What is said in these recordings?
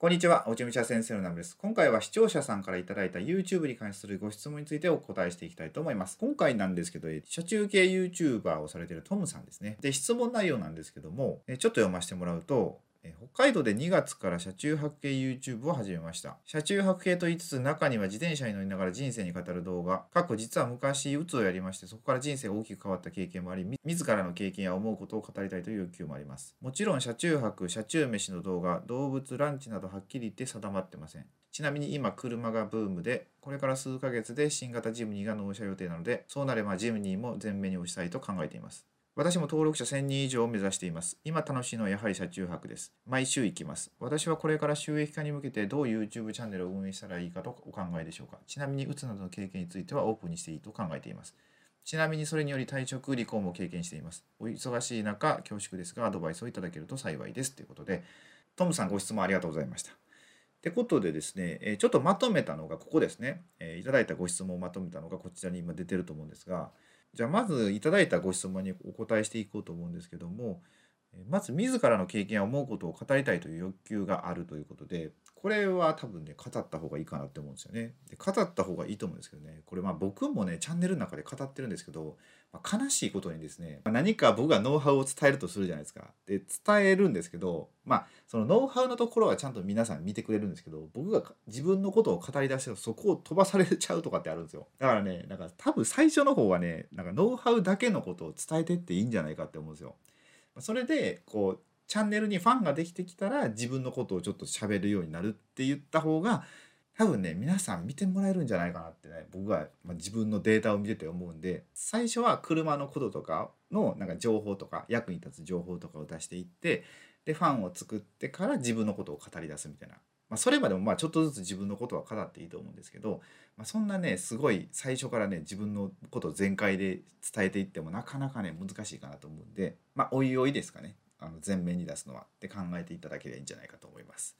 こんにちは、おちみちゃ先生のナムです。今回は視聴者さんからいただいた YouTube に関するご質問についてお答えしていきたいと思います。今回なんですけど、車中系 YouTuber をされているトムさんですね。で、質問内容なんですけども、ちょっと読ませてもらうと、北海道で2月から車中泊系 YouTube を始めました。車中泊系と言いつつ中には自転車に乗りながら人生に語る動画、過去実は昔うつをやりましてそこから人生が大きく変わった経験もあり、自らの経験や思うことを語りたいという欲求もあります。もちろん車中泊、車中飯の動画、動物ランチなどはっきり言って定まってません。ちなみに今車がブームで、これから数ヶ月で新型ジムニーが納車予定なので、そうなればジムニーも前面に押したいと考えています。私も登録者1000人以上を目指しています。今楽しいのはやはり車中泊です。毎週行きます。私はこれから収益化に向けてどう YouTube チャンネルを運営したらいいかとお考えでしょうか。ちなみに、うつなどの経験についてはオープンにしていいと考えています。ちなみにそれにより退職、離婚も経験しています。お忙しい中、恐縮ですが、アドバイスをいただけると幸いです。ということで、トムさんご質問ありがとうございました。ってことでですね、ちょっとまとめたのがここですね。いただいたご質問をまとめたのがこちらに今出てると思うんですが、じゃあまずいただいたご質問にお答えしていこうと思うんですけどもまず自らの経験や思うことを語りたいという欲求があるということでこれは多分ね語った方がいいかなって思うんですよね。で語った方がいいと思うんですけどねこれまあ僕もねチャンネルの中で語ってるんですけど、まあ、悲しいことにですね何か僕がノウハウを伝えるとするじゃないですか。で伝えるんですけどまあそのノウハウのところはちゃんと皆さん見てくれるんですけど僕が自分のことを語り出してそこを飛ばされちゃうとかってあるんですよ。だからねなんか多分最初の方はねなんかノウハウだけのことを伝えてっていいんじゃないかって思うんですよ。それでこうチャンネルにファンができてきたら自分のことをちょっと喋るようになるって言った方が多分ね皆さん見てもらえるんじゃないかなってね僕は、ま自分のデータを見てて思うんで最初は車のこととかのなんか情報とか役に立つ情報とかを出していってでファンを作ってから自分のことを語り出すみたいな、まあ、それまでもまあちょっとずつ自分のことは語っていいと思うんですけど、まあ、そんなねすごい最初からね自分のことを全開で伝えていってもなかなかね難しいかなと思うんでまあおいおいですかねあの前面に出すのはって考えていただければいいんじゃないかと思います。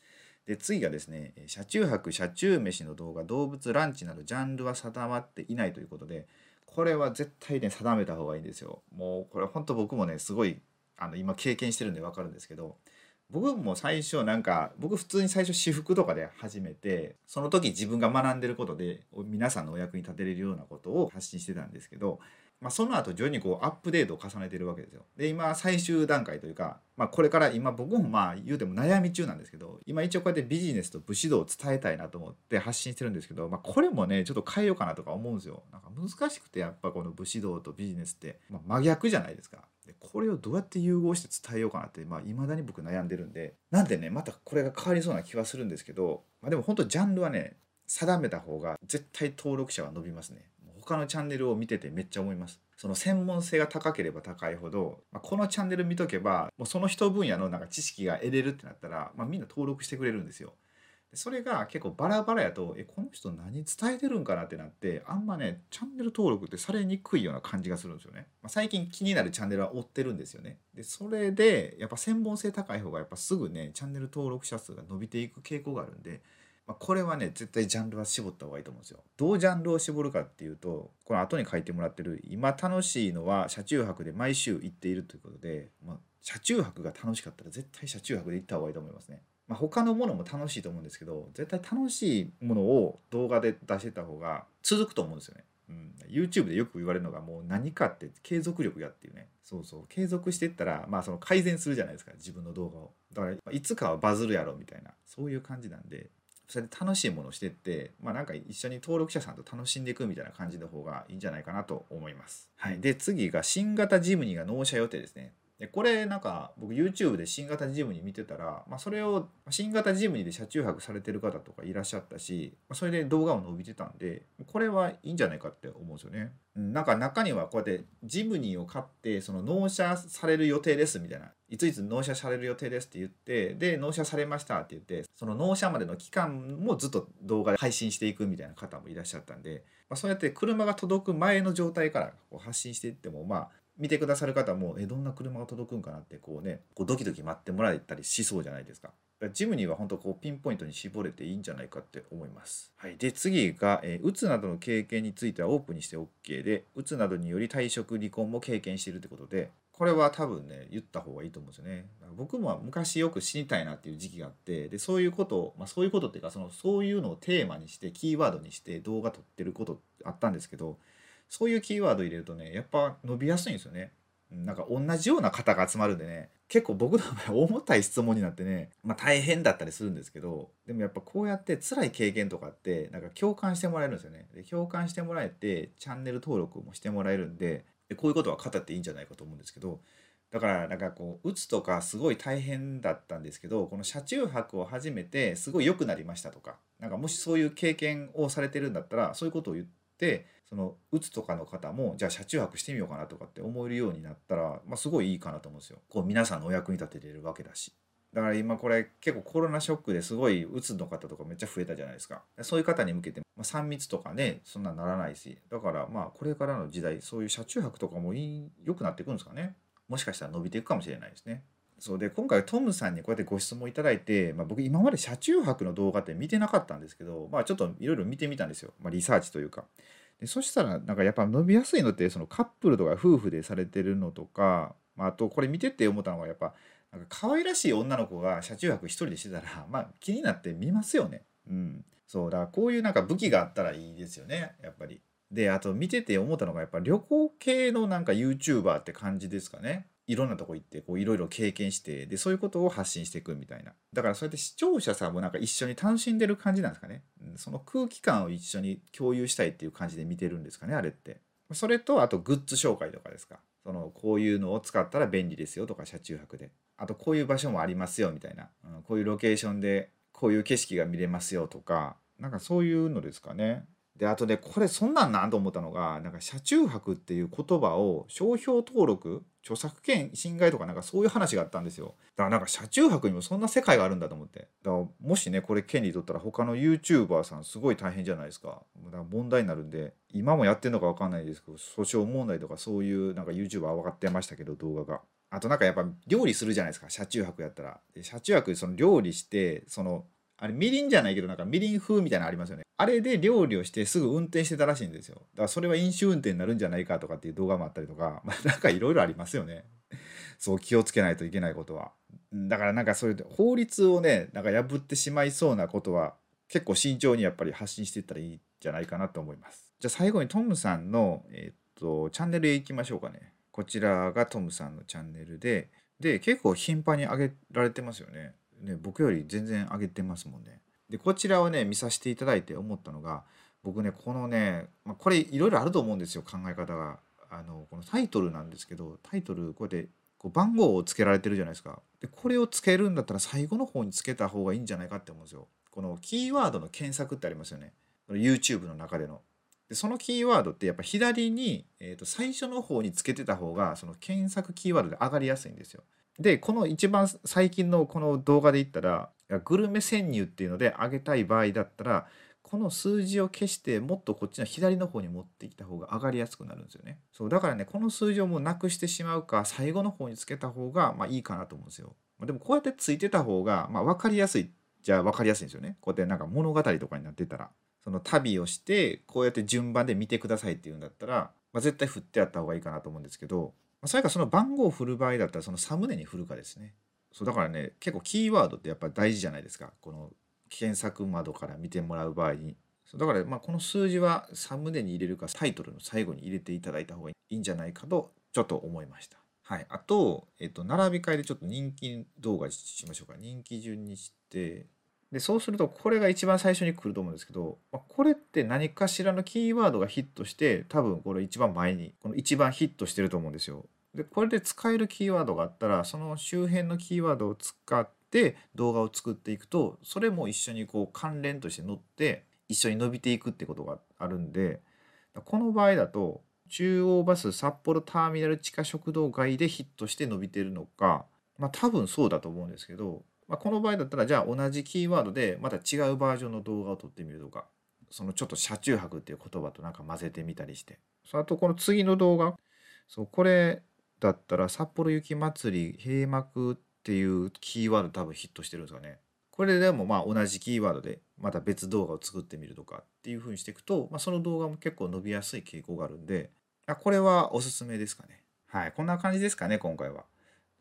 で次がですね車中泊車中飯の動画動物ランチなどジャンルは定まっていないということでこれは絶対ね定めた方がいいんですよ。もうこれ本当僕もねすごいあの今経験してるんで分かるんですけど僕も最初なんか僕普通に最初私服とかで始めてその時自分が学んでることで皆さんのお役に立てれるようなことを発信してたんですけどまあ、その後徐々にこうアップデートを重ねてるわけですよ。で今最終段階というか、まあ、これから今僕もまあ言うても悩み中なんですけど今一応こうやってビジネスと武士道を伝えたいなと思って発信してるんですけど、まあ、これもねちょっと変えようかなとか思うんですよ。なんか難しくてやっぱこの武士道とビジネスって、まあ、真逆じゃないですか。でこれをどうやって融合して伝えようかなっていまあ、未だに僕悩んでるんでなんでねまたこれが変わりそうな気はするんですけど、まあ、でも本当ジャンルはね定めた方が絶対登録者は伸びますね。他のチャンネルを見ててめっちゃ思います。その専門性が高ければ高いほど、まあ、このチャンネル見とけばもうその人分野のなんか知識が得れるってなったら、まあ、みんな登録してくれるんですよ。それが結構バラバラやとえこの人何伝えてるんかなってなってあんまねチャンネル登録ってされにくいような感じがするんですよね。まあ、最近気になるチャンネルは追ってるんですよね。でそれでやっぱ専門性高い方がやっぱすぐねチャンネル登録者数が伸びていく傾向があるんでま、これはね絶対ジャンルは絞った方がいいと思うんですよ。どうジャンルを絞るかっていうとこの後に書いてもらってる今楽しいのは車中泊で毎週行っているということで、まあ、車中泊が楽しかったら絶対車中泊で行った方がいいと思いますね。まあ、他のものも楽しいと思うんですけど絶対楽しいものを動画で出してた方が続くと思うんですよね。うん、YouTube でよく言われるのがもう何かって継続力やっていうね。そうそう。継続していったらまあその改善するじゃないですか。自分の動画を。だからいつかはバズるやろみたいな。そういう感じなんでそれで楽しいものをしてってまあなんか一緒に登録者さんと楽しんでいくみたいな感じの方がいいんじゃないかなと思います。はい、で次が新型ジムニーが納車予定ですね。これなんか僕 YouTube で新型ジムに見てたら、まあ、それを新型ジムニで車中泊されてる方とかいらっしゃったし、まあ、それで動画も伸びてたんでこれはいいんじゃないかって思うんですよね。なんか中にはこうやってジムニーを買ってその納車される予定ですみたいないついつ納車される予定ですって言ってで納車されましたって言ってその納車までの期間もずっと動画で配信していくみたいな方もいらっしゃったんで、まあ、そうやって車が届く前の状態からこう発信していってもまあ見てくださる方もえどんな車が届くんかなってこうねこうドキドキ待ってもらえたりしそうじゃないですか。ジムには本当こうピンポイントに絞れていいんじゃないかって思います。はい、で次が、えー、うつなどの経験についてはオープンにして OK でうつなどにより退職離婚も経験しているということでこれは多分ね言った方がいいと思うんですよね。僕も昔よく死にたいなっていう時期があってでそういうことを、まあ、そういうことっていうかそのそういうのをテーマにしてキーワードにして動画撮ってることあったんですけどそういうキーワード入れるとねやっぱ伸びやすいんですよね。なんか同じような方が集まるんでね結構僕の場合重たい質問になってね、まあ、大変だったりするんですけどでもやっぱこうやって辛い経験とかってなんか共感してもらえるんですよね。で共感してもらえてチャンネル登録もしてもらえるんででこういうことは語っていいんじゃないかと思うんですけどだからなんかこう打つとかすごい大変だったんですけどこの車中泊を始めてすごい良くなりましたとかなんかもしそういう経験をされてるんだったらそういうことを言ってその打つとかの方もじゃあ車中泊してみようかなとかって思えるようになったら、まあ、すごいいいかなと思うんですよ。こう皆さんのお役に立ててるわけだし。だから今これ結構コロナショックですごいうつの方とかめっちゃ増えたじゃないですか。そういう方に向けて、まあ、3密とかね、そんなならないし。だからまあこれからの時代、そういう車中泊とかも良くなっていくんですかね。もしかしたら伸びていくかもしれないですね。そうで今回トムさんにこうやってご質問いただいて、まあ、僕今まで車中泊の動画って見てなかったんですけど、まあ、ちょっといろいろ見てみたんですよ、まあ、リサーチというかでそしたらなんかやっぱ伸びやすいのってそのカップルとか夫婦でされてるのとか、まあ、あとこれ見てって思ったのがやっぱなんか可愛らしい女の子が車中泊一人でしてたら、まあ、気になって見ますよね。うん、そうだこういうなんか武器があったらいいですよねやっぱり。であと見てて思ったのがやっぱ旅行系のなんか YouTuber って感じですかね。いろんなとこ行ってこういろいろ経験してでそういうことを発信していくみたいなだからそうやって視聴者さんもなんか一緒に楽しんでる感じなんですかね、その空気感を一緒に共有したいっていう感じで見てるんですかねあれって。それとあとグッズ紹介とかですか。そのこういうのを使ったら便利ですよとか車中泊で。あとこういう場所もありますよみたいな、うん、こういうロケーションでこういう景色が見れますよとか。なんかそういうのですかね。であとでこれそんなんなんと思ったのがなんか車中泊っていう言葉を商標登録著作権侵害とかなんかそういう話があったんですよ。だからなんか車中泊にもそんな世界があるんだと思って。だからもしねこれ権利取ったら他の YouTuber さんすごい大変じゃないですか。だから問題になるんで今もやってんのか分かんないですけど訴訟問題とかそういうなんか YouTuber は分かってましたけど動画が。あとなんかやっぱ料理するじゃないですか。車中泊やったら。車中泊その料理してそのあれみりんじゃないけどなんかみりん風みたいなのありますよね。あれで料理をしてすぐ運転してたらしいんですよ。だからそれは飲酒運転になるんじゃないかとかっていう動画もあったりとか、まあ、なんかいろいろありますよね。そう気をつけないといけないことは。だからなんかそういう法律をねなんか破ってしまいそうなことは結構慎重にやっぱり発信していったらいいんじゃないかなと思います。じゃあ最後にトムさんの、えー、っとチャンネルへ行きましょうかね。こちらがトムさんのチャンネルでで結構頻繁に上げられてますよね。ね僕より全然上げてますもんね。でこちらをね見させていただいて思ったのが僕ねこのね、まあ、これいろいろあると思うんですよ考え方が。あのこのタイトルなんですけどタイトルこうやってこう番号をつけられてるじゃないですか。でこれをつけるんだったら最後の方につけた方がいいんじゃないかって思うんですよ。このキーワードの検索ってありますよね。YouTube の中での。でそのキーワードってやっぱ左に、えー、と最初の方につけてた方がその検索キーワードで上がりやすいんですよ。でこの一番最近のこの動画で言ったらグルメ潜入っていうので上げたい場合だったらこの数字を消してもっとこっちの左の方に持ってきた方が上がりやすくなるんですよね。そうだからねこの数字をもうなくしてしまうか最後の方につけた方がまあいいかなと思うんですよ。でもこうやってついてた方がまあ分かりやすいじゃあ分かりやすいんですよね。こうやってなんか物語とかになってたら。その旅をしてこうやって順番で見てくださいっていうんだったら、まあ、絶対振ってあった方がいいかなと思うんですけどそれかその番号を振る場合だったらそのサムネに振るかですね。そうだからね結構キーワードってやっぱり大事じゃないですかこの検索窓から見てもらう場合に。そうだからまあこの数字はサムネに入れるかタイトルの最後に入れていただいた方がいいんじゃないかとちょっと思いました。はい、あと、えっと、並び替えでちょっと人気動画しましょうか。人気順にして、でそうするとこれが一番最初に来ると思うんですけど、まあ、これって何かしらのキーワードがヒットして多分これ一番前にこの一番ヒットしてると思うんですよ。でこれで使えるキーワードがあったらその周辺のキーワードを使って動画を作っていくとそれも一緒にこう関連として載って一緒に伸びていくってことがあるんでこの場合だと中央バス札幌ターミナル地下食堂街でヒットして伸びてるのかまあ多分そうだと思うんですけどまあ、この場合だったらじゃあ同じキーワードでまた違うバージョンの動画を撮ってみるとかそのちょっと車中泊っていう言葉となんか混ぜてみたりして。あとこの次の動画そうこれだったら札幌雪まつり閉幕っていうキーワード多分ヒットしてるんですかね。これでもまあ同じキーワードでまた別動画を作ってみるとかっていう風にしていくと、まあ、その動画も結構伸びやすい傾向があるんであこれはおすすめですかね。はい、こんな感じですかね、今回は。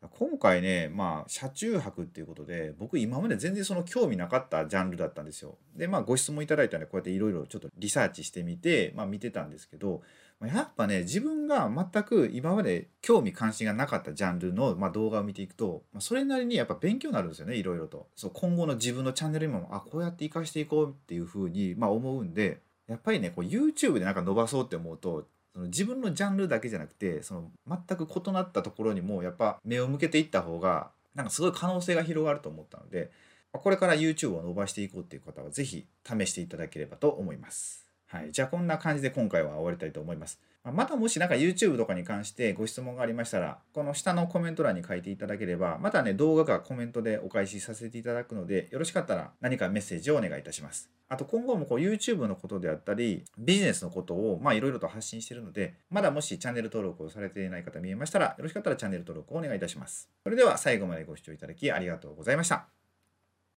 今回ね、まあ、車中泊っていうことで、僕今まで全然その興味なかったジャンルだったんですよ。で、まあ、ご質問いただいたんで、こうやっていろいろちょっとリサーチしてみて、まあ、見てたんですけど、やっぱね、自分が全く今まで興味関心がなかったジャンルの、まあ、動画を見ていくと、まあ、それなりにやっぱ勉強になるんですよね、いろいろと。そう今後の自分のチャンネルにも、あ、こうやって活かしていこうっていうふうに、まあ、思うんで、やっぱりね、こう YouTube でなんか伸ばそうって思うと、その自分のジャンルだけじゃなくてその全く異なったところにもやっぱ目を向けていった方がなんかすごい可能性が広がると思ったのでこれから YouTube を伸ばしていこうっていう方は是非試していただければと思います。はい、じゃあこんな感じで今回は終わりたいと思います。またもしなんか YouTube とかに関してご質問がありましたら、この下のコメント欄に書いていただければ、またね、動画かコメントでお返しさせていただくので、よろしかったら何かメッセージをお願いいたします。あと今後もこう YouTube のことであったり、ビジネスのことをまあいろいろと発信しているので、まだもしチャンネル登録をされていない方見えましたら、よろしかったらチャンネル登録をお願いいたします。それでは最後までご視聴いただきありがとうございました。